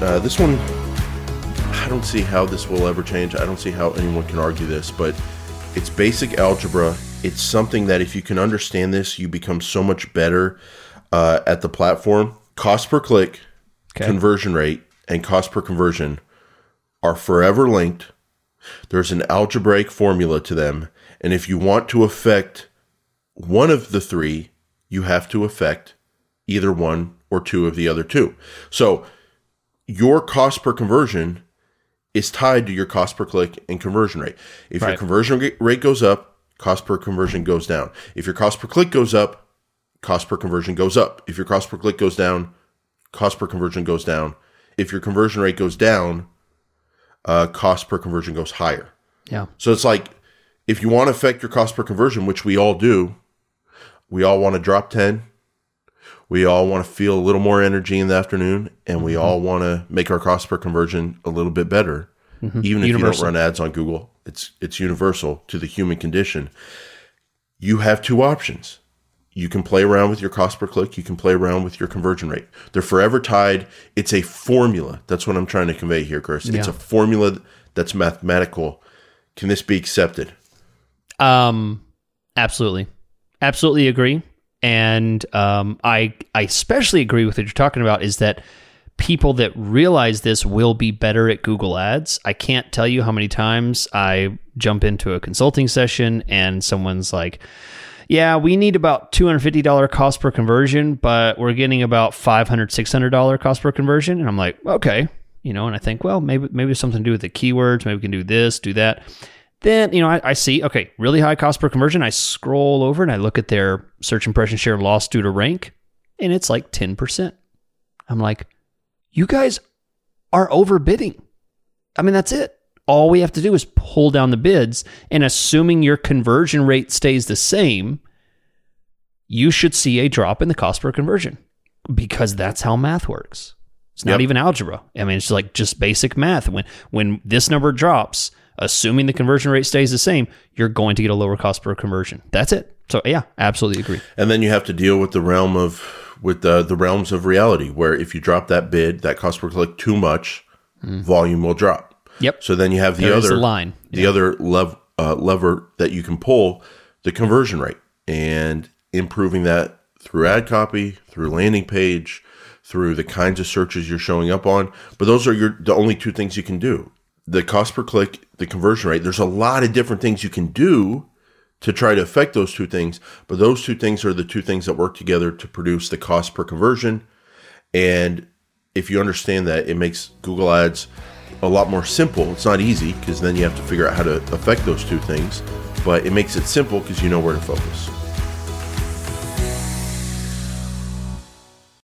Uh, this one, I don't see how this will ever change. I don't see how anyone can argue this, but it's basic algebra. It's something that if you can understand this, you become so much better uh, at the platform. Cost per click, Okay. conversion rate, and cost per conversion are forever linked. There's an algebraic formula to them. And if you want to affect one of the three, you have to affect either one or two of the other two. So your cost per conversion is tied to your cost per click and conversion rate. If your conversion rate goes up, cost per conversion goes down. If your cost per click goes up, cost per conversion goes up. If your cost per click goes down, cost per conversion goes down. If your conversion rate goes down, uh, cost per conversion goes higher. Yeah. So it's like if you want to affect your cost per conversion, which we all do, we all want to drop 10. We all want to feel a little more energy in the afternoon, and we all want to make our cost per conversion a little bit better. Even if you don't run ads on Google, it's it's universal to the human condition. You have two options. You can play around with your cost per click. You can play around with your conversion rate. They're forever tied. It's a formula. That's what I'm trying to convey here, Chris. It's a formula that's mathematical. Can this be accepted? Um, absolutely, absolutely agree. And um, I I especially agree with what you're talking about is that people that realize this will be better at Google Ads. I can't tell you how many times I jump into a consulting session and someone's like, "Yeah, we need about two hundred fifty dollar cost per conversion, but we're getting about 500 600 dollar cost per conversion." And I'm like, "Okay." You know, and I think, well, maybe maybe something to do with the keywords. Maybe we can do this, do that. Then, you know, I, I see, okay, really high cost per conversion. I scroll over and I look at their search impression share loss due to rank, and it's like 10%. I'm like, you guys are overbidding. I mean, that's it. All we have to do is pull down the bids, and assuming your conversion rate stays the same, you should see a drop in the cost per conversion because that's how math works. It's not Yep. even algebra. I mean, it's like just basic math. When when this number drops, assuming the conversion rate stays the same, you're going to get a lower cost per conversion. That's it. So yeah, absolutely agree. And then you have to deal with the realm of with the the realms of reality, where if you drop that bid, that cost per click too much, volume will drop. Yep. So then you have the There other the line. the other lev- uh, lever that you can pull, the conversion rate, and improving that through ad copy, through landing page, through the kinds of searches you're showing up on. But those are your the only two things you can do: the cost per click, the conversion rate. There's a lot of different things you can do to try to affect those two things, but those two things are the two things that work together to produce the cost per conversion. And if you understand that, it makes Google Ads a lot more simple. It's not easy because then you have to figure out how to affect those two things, but it makes it simple because you know where to focus.